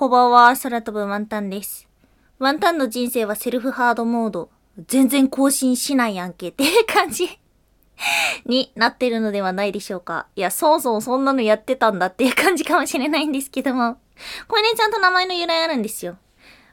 こんばんは、空飛ぶワンタンです。ワンタンの人生はセルフハードモード。全然更新しないやんけって感じになってるのではないでしょうか。いや、そもそもそんなのやってたんだっていう感じかもしれないんですけども。これね、ちゃんと名前の由来あるんですよ。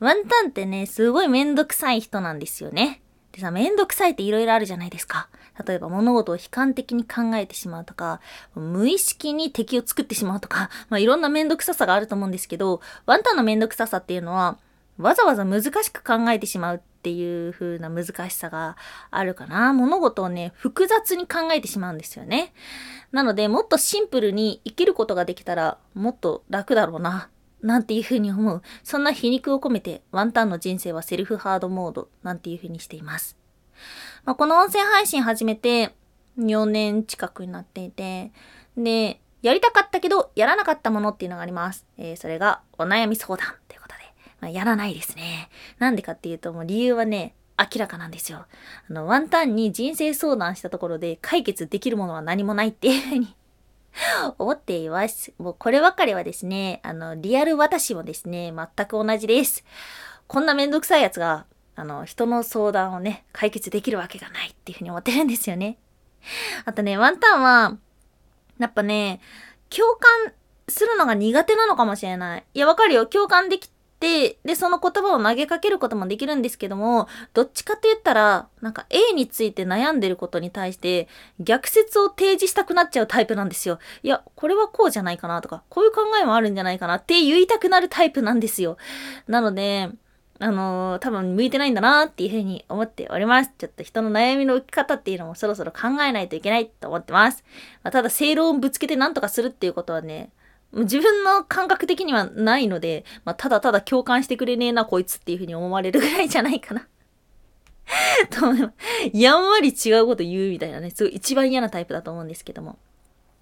ワンタンってね、すごいめんどくさい人なんですよね。でさ、めんどくさいって色々あるじゃないですか。例えば物事を悲観的に考えてしまうとか、無意識に敵を作ってしまうとか、まあ、いろんなめんどくささがあると思うんですけど、ワンタンのめんどくささっていうのは、わざわざ難しく考えてしまうっていう風な難しさがあるかな。物事をね、複雑に考えてしまうんですよね。なので、もっとシンプルに生きることができたら、もっと楽だろうな。なんていう風に思う。そんな皮肉を込めて、ワンタンの人生はセルフハードモードなんていう風にしています。まあ、この音声配信始めて4年近くになっていて、で、やりたかったけど、やらなかったものっていうのがあります。えー、それが、お悩み相談ということで、まあ、やらないですね。なんでかっていうと、もう理由はね、明らかなんですよ。あの、ワンタンに人生相談したところで解決できるものは何もないっていうふうに 思っています。もうこればかりはですね、あの、リアル私もですね、全く同じです。こんなめんどくさいやつがあの、人の相談をね、解決できるわけがないっていうふうに思ってるんですよね。あとね、ワンタンは、やっぱね、共感するのが苦手なのかもしれない。いや、わかるよ。共感できて、で、その言葉を投げかけることもできるんですけども、どっちかって言ったら、なんか A について悩んでることに対して、逆説を提示したくなっちゃうタイプなんですよ。いや、これはこうじゃないかなとか、こういう考えもあるんじゃないかなって言いたくなるタイプなんですよ。なので、あのー、多分向いてないんだなっていうふうに思っております。ちょっと人の悩みの浮き方っていうのもそろそろ考えないといけないと思ってます。まあ、ただ正論をぶつけて何とかするっていうことはね、自分の感覚的にはないので、まあ、ただただ共感してくれねえな、こいつっていうふうに思われるぐらいじゃないかな と思い。やんわり違うこと言うみたいなね、すごい一番嫌なタイプだと思うんですけども。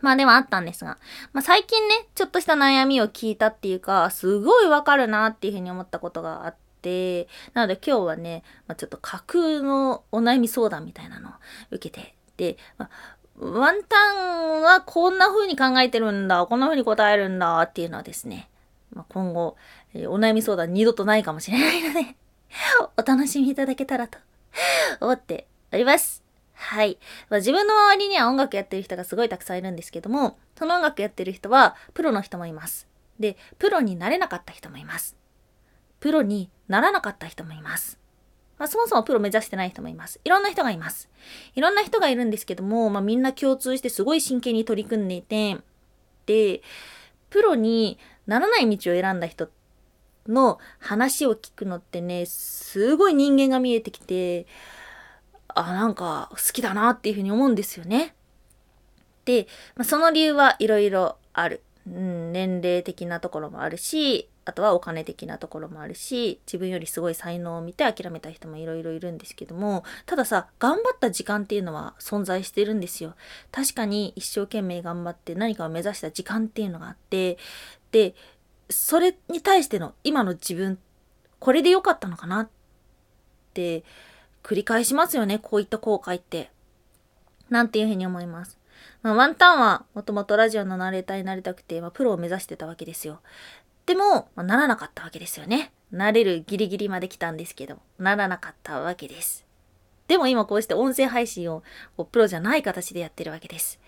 まあでもあったんですが、まあ最近ね、ちょっとした悩みを聞いたっていうか、すごいわかるなっていうふうに思ったことがあって、なので今日はね、まあ、ちょっと架空のお悩み相談みたいなのを受けて、で、まあワンタンはこんな風に考えてるんだ、こんな風に答えるんだっていうのはですね、まあ、今後、えー、お悩み相談二度とないかもしれないので お楽しみいただけたらと 思っております。はい。まあ、自分の周りには音楽やってる人がすごいたくさんいるんですけども、その音楽やってる人はプロの人もいます。で、プロになれなかった人もいます。プロにならなかった人もいます。まあ、そもそもプロ目指してない人もいます。いろんな人がいます。いろんな人がいるんですけども、まあ、みんな共通してすごい真剣に取り組んでいて、で、プロにならない道を選んだ人の話を聞くのってね、すごい人間が見えてきて、あ、なんか好きだなっていうふうに思うんですよね。で、まあ、その理由はいろいろある。うん、年齢的なところもあるし、あとはお金的なところもあるし、自分よりすごい才能を見て諦めた人もいろいろいるんですけども、たださ、頑張った時間っていうのは存在してるんですよ。確かに一生懸命頑張って何かを目指した時間っていうのがあって、で、それに対しての今の自分、これで良かったのかなって繰り返しますよね、こういった後悔って。なんていうふうに思います。まあ、ワンタンはもともとラジオのナレーターになりたくて、まあ、プロを目指してたわけですよ。でも、ま、ならなかったわけですよね。なれるギリギリまで来たんですけど、ならなかったわけです。でも今こうして音声配信をプロじゃない形でやってるわけです。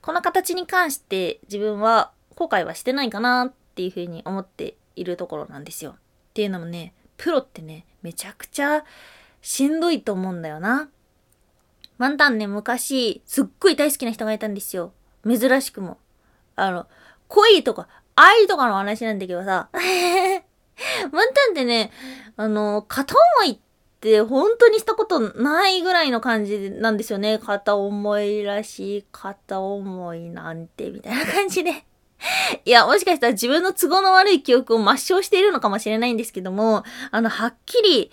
この形に関して自分は後悔はしてないかなっていうふうに思っているところなんですよ。っていうのもね、プロってね、めちゃくちゃしんどいと思うんだよな。ワンタンね、昔、すっごい大好きな人がいたんですよ。珍しくも。あの、恋とか愛とかの話なんだけどさ、ワンタンってね、あの、片思いって本当にしたことないぐらいの感じなんですよね。片思いらしい、片思いなんて、みたいな感じで。いや、もしかしたら自分の都合の悪い記憶を抹消しているのかもしれないんですけども、あの、はっきり、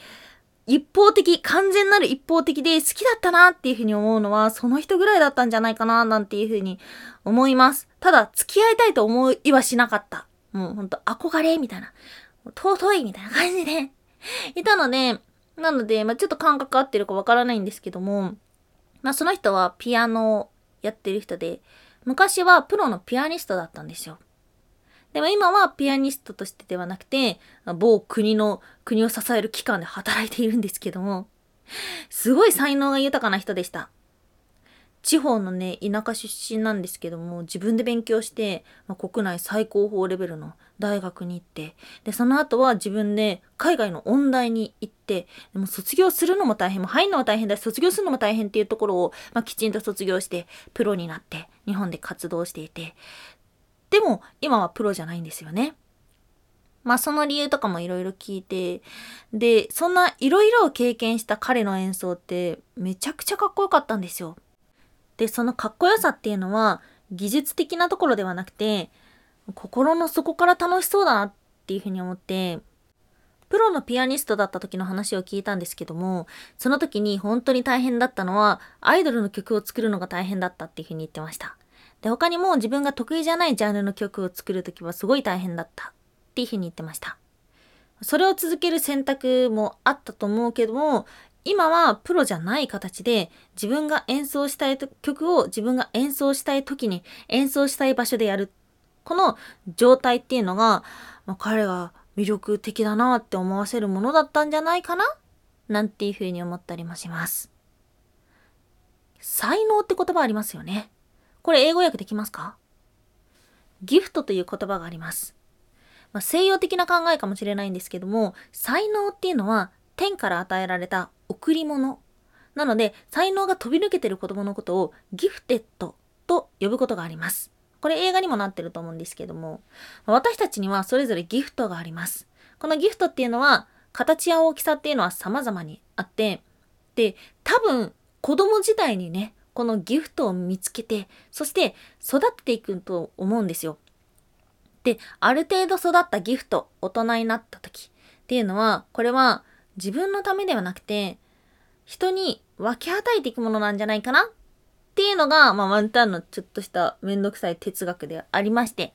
一方的、完全なる一方的で好きだったなっていうふうに思うのは、その人ぐらいだったんじゃないかな、なんていうふうに思います。ただ、付き合いたいと思いはしなかった。もうほんと憧れみたいな。尊いみたいな感じでいたので、なので、まあ、ちょっと感覚合ってるかわからないんですけども、まあ、その人はピアノをやってる人で、昔はプロのピアニストだったんですよ。でも今はピアニストとしてではなくて、某国の、国を支える機関で働いているんですけども、すごい才能が豊かな人でした。地方のね、田舎出身なんですけども、自分で勉強して、まあ、国内最高峰レベルの大学に行って、で、その後は自分で海外の音大に行って、でも卒業するのも大変、も入るのも大変だし、卒業するのも大変っていうところを、まあ、きちんと卒業して、プロになって、日本で活動していて、でも、今はプロじゃないんですよね。まあその理由とかもいろいろ聞いて、で、そんないろいろを経験した彼の演奏ってめちゃくちゃかっこよかったんですよ。で、そのかっこよさっていうのは、技術的なところではなくて、心の底から楽しそうだなっていうふうに思って、プロのピアニストだった時の話を聞いたんですけども、その時に本当に大変だったのは、アイドルの曲を作るのが大変だったっていうふうに言ってました。で、他にも自分が得意じゃないジャンルの曲を作る時はすごい大変だったっていうふうに言ってました。それを続ける選択もあったと思うけども、今はプロじゃない形で自分が演奏したい曲を自分が演奏したい時に演奏したい場所でやる。この状態っていうのが、まあ、彼が魅力的だなって思わせるものだったんじゃないかななんていうふうに思ったりもします。才能って言葉ありますよね。これ英語訳できますか？ギフトという言葉があります。まあ、西洋的な考えかもしれないんですけども、才能っていうのは天から与えられた贈り物。なので、才能が飛び抜けてる子供のことをギフテッドと呼ぶことがあります。これ映画にもなってると思うんですけども、私たちにはそれぞれギフトがあります。このギフトっていうのは、形や大きさっていうのは様々にあって、で、多分、子供時代にね、このギフトを見つけて、そして育てていくと思うんですよ。で、ある程度育ったギフト、大人になった時っていうのは、これは自分のためではなくて、人に分け与えていくものなんじゃないかな？っていうのが、まあ、ワンタンのちょっとしためんどくさい哲学でありまして、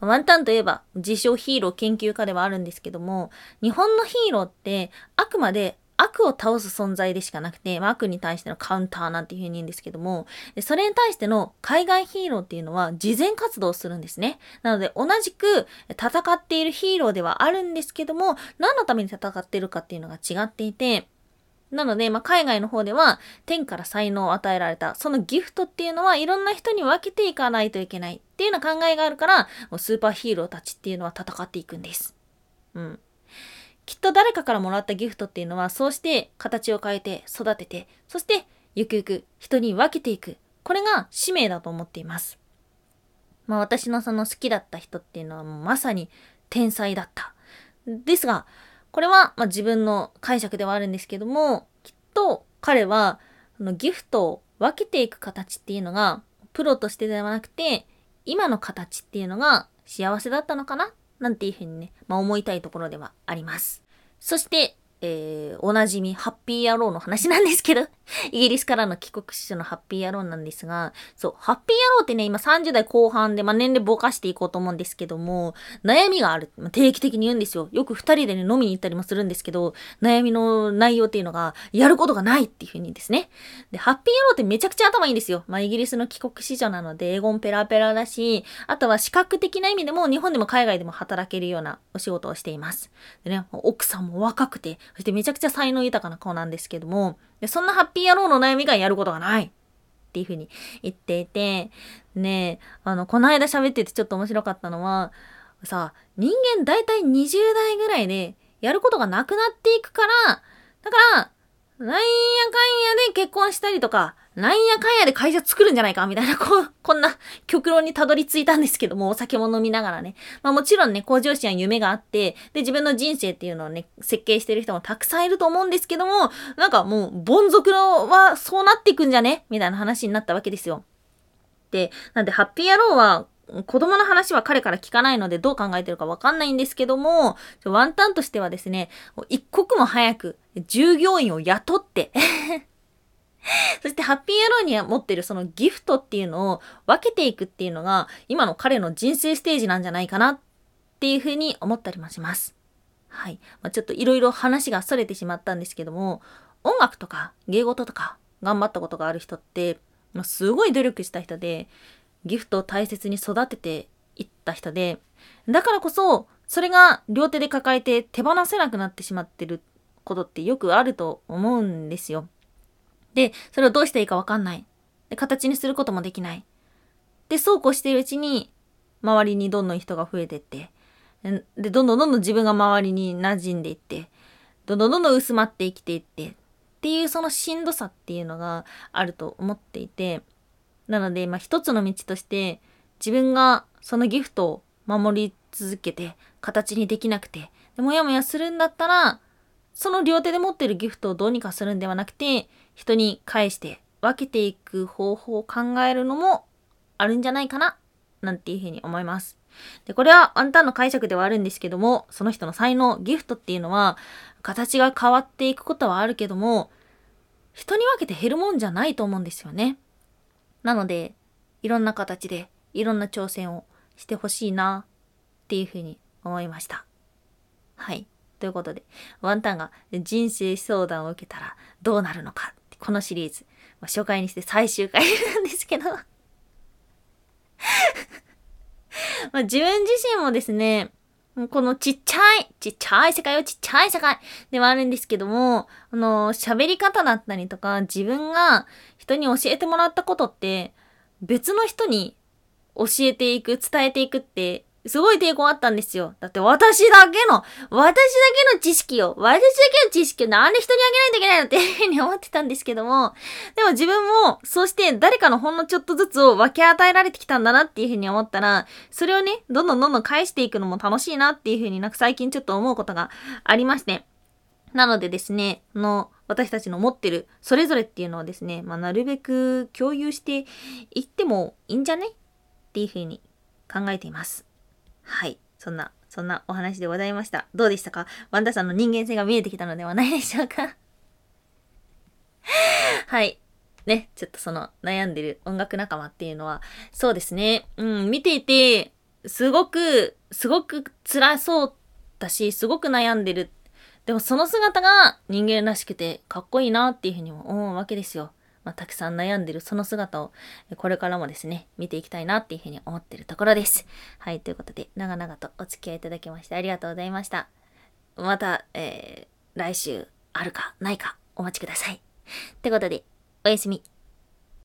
ワンタンといえば自称ヒーロー研究家ではあるんですけども、日本のヒーローってあくまで悪を倒す存在でしかなくて、まあ、悪に対してのカウンターなんていう風に言うんですけども、それに対しての海外ヒーローっていうのは事前活動をするんですね。なので同じく戦っているヒーローではあるんですけども、何のために戦っているかっていうのが違っていて、なので、まあ、海外の方では天から才能を与えられた、そのギフトっていうのはいろんな人に分けていかないといけないっていうような考えがあるから、スーパーヒーローたちっていうのは戦っていくんです。うん。きっと誰かからもらったギフトっていうのは、そうして形を変えて育てて、そしてゆくゆく人に分けていく。これが使命だと思っています。まあ私のその好きだった人っていうのはもうまさに天才だった。ですが、これはまあ自分の解釈ではあるんですけども、きっと彼はそのギフトを分けていく形っていうのが、プロとしてではなくて、今の形っていうのが幸せだったのかななんていうふうにね、まあ思いたいところではあります。そして、えー、おなじみ、ハッピー野郎の話なんですけど、イギリスからの帰国子女のハッピー野郎なんですが、そう、ハッピー野郎ってね、今30代後半で、まあ、年齢ぼかしていこうと思うんですけども、悩みがある。まあ、定期的に言うんですよ。よく二人でね、飲みに行ったりもするんですけど、悩みの内容っていうのが、やることがないっていうふうにですね。で、ハッピー野郎ってめちゃくちゃ頭いいんですよ。まあ、イギリスの帰国子女なので、英語もペラペラだし、あとは視覚的な意味でも、日本でも海外でも働けるようなお仕事をしています。でね、奥さんも若くて、そしてめちゃくちゃ才能豊かな子なんですけども、でそんなハッピー野郎の悩みがやることがない。っていうふうに言っていて、ねあの、この間喋っててちょっと面白かったのは、さ、人間大体20代ぐらいでやることがなくなっていくから、だから、なんやかんやで結婚したりとか、なんやかんやで会社作るんじゃないかみたいな、こ、こんな極論にたどり着いたんですけども、お酒も飲みながらね。まあもちろんね、向上心や夢があって、で、自分の人生っていうのをね、設計してる人もたくさんいると思うんですけども、なんかもう、凡俗のはそうなっていくんじゃね？みたいな話になったわけですよ。で、なんで、ハッピー野郎は、子供の話は彼から聞かないのでどう考えてるかわかんないんですけども、ワンタンとしてはですね、一刻も早く従業員を雇って そしてハッピー野郎には持ってるそのギフトっていうのを分けていくっていうのが今の彼の人生ステージなんじゃないかなっていうふうに思ったりもします。はい。まあ、ちょっといろいろ話が逸れてしまったんですけども、音楽とか芸事とか頑張ったことがある人って、まあ、すごい努力した人で、ギフトを大切に育てていった人で、だからこそ、それが両手で抱えて手放せなくなってしまってることってよくあると思うんですよ。で、それをどうしていいかわかんない。で、形にすることもできない。で、そうこうしているうちに、周りにどんどん人が増えていって、で、どんどんどんどん自分が周りに馴染んでいって、どんどんどんどん薄まって生きていって、っていうそのしんどさっていうのがあると思っていて、なので、まあ一つの道として、自分がそのギフトを守り続けて、形にできなくて、でもやもやするんだったら、その両手で持ってるギフトをどうにかするんではなくて、人に返して分けていく方法を考えるのもあるんじゃないかな、なんていうふうに思います。で、これはワンタンの解釈ではあるんですけども、その人の才能、ギフトっていうのは、形が変わっていくことはあるけども、人に分けて減るもんじゃないと思うんですよね。なので、いろんな形で、いろんな挑戦をしてほしいな、っていうふうに思いました。はい。ということで、ワンタンが人生相談を受けたらどうなるのか、このシリーズ、まあ、初回にして最終回なんですけど。ま自分自身もですね、このちっちゃい、ちっちゃい世界はちっちゃい世界ではあるんですけども、あの、喋り方だったりとか、自分が人に教えてもらったことって、別の人に教えていく、伝えていくって、すごい抵抗あったんですよ。だって私だけの、私だけの知識を、私だけの知識をなんで人にあげないといけないのっていうふうに思ってたんですけども、でも自分も、そうして誰かのほんのちょっとずつを分け与えられてきたんだなっていうふうに思ったら、それをね、どんどんどんどん返していくのも楽しいなっていうふうになんか最近ちょっと思うことがありまして。なのでですね、の、私たちの持ってるそれぞれっていうのはですね、まあ、なるべく共有していってもいいんじゃね？っていうふうに考えています。はい。そんな、そんなお話でございました。どうでしたか？ワンダさんの人間性が見えてきたのではないでしょうか？はい。ね、ちょっとその悩んでる音楽仲間っていうのは、そうですね。うん、見ていて、すごく、すごく辛そうだし、すごく悩んでる。でもその姿が人間らしくてかっこいいなっていうふうにも思うわけですよ。まあ、たくさん悩んでるその姿を、これからもですね、見ていきたいなっていうふうに思ってるところです。はい、ということで、長々とお付き合いいただきましてありがとうございました。また、えー、来週あるかないかお待ちください。ってことで、おやすみ。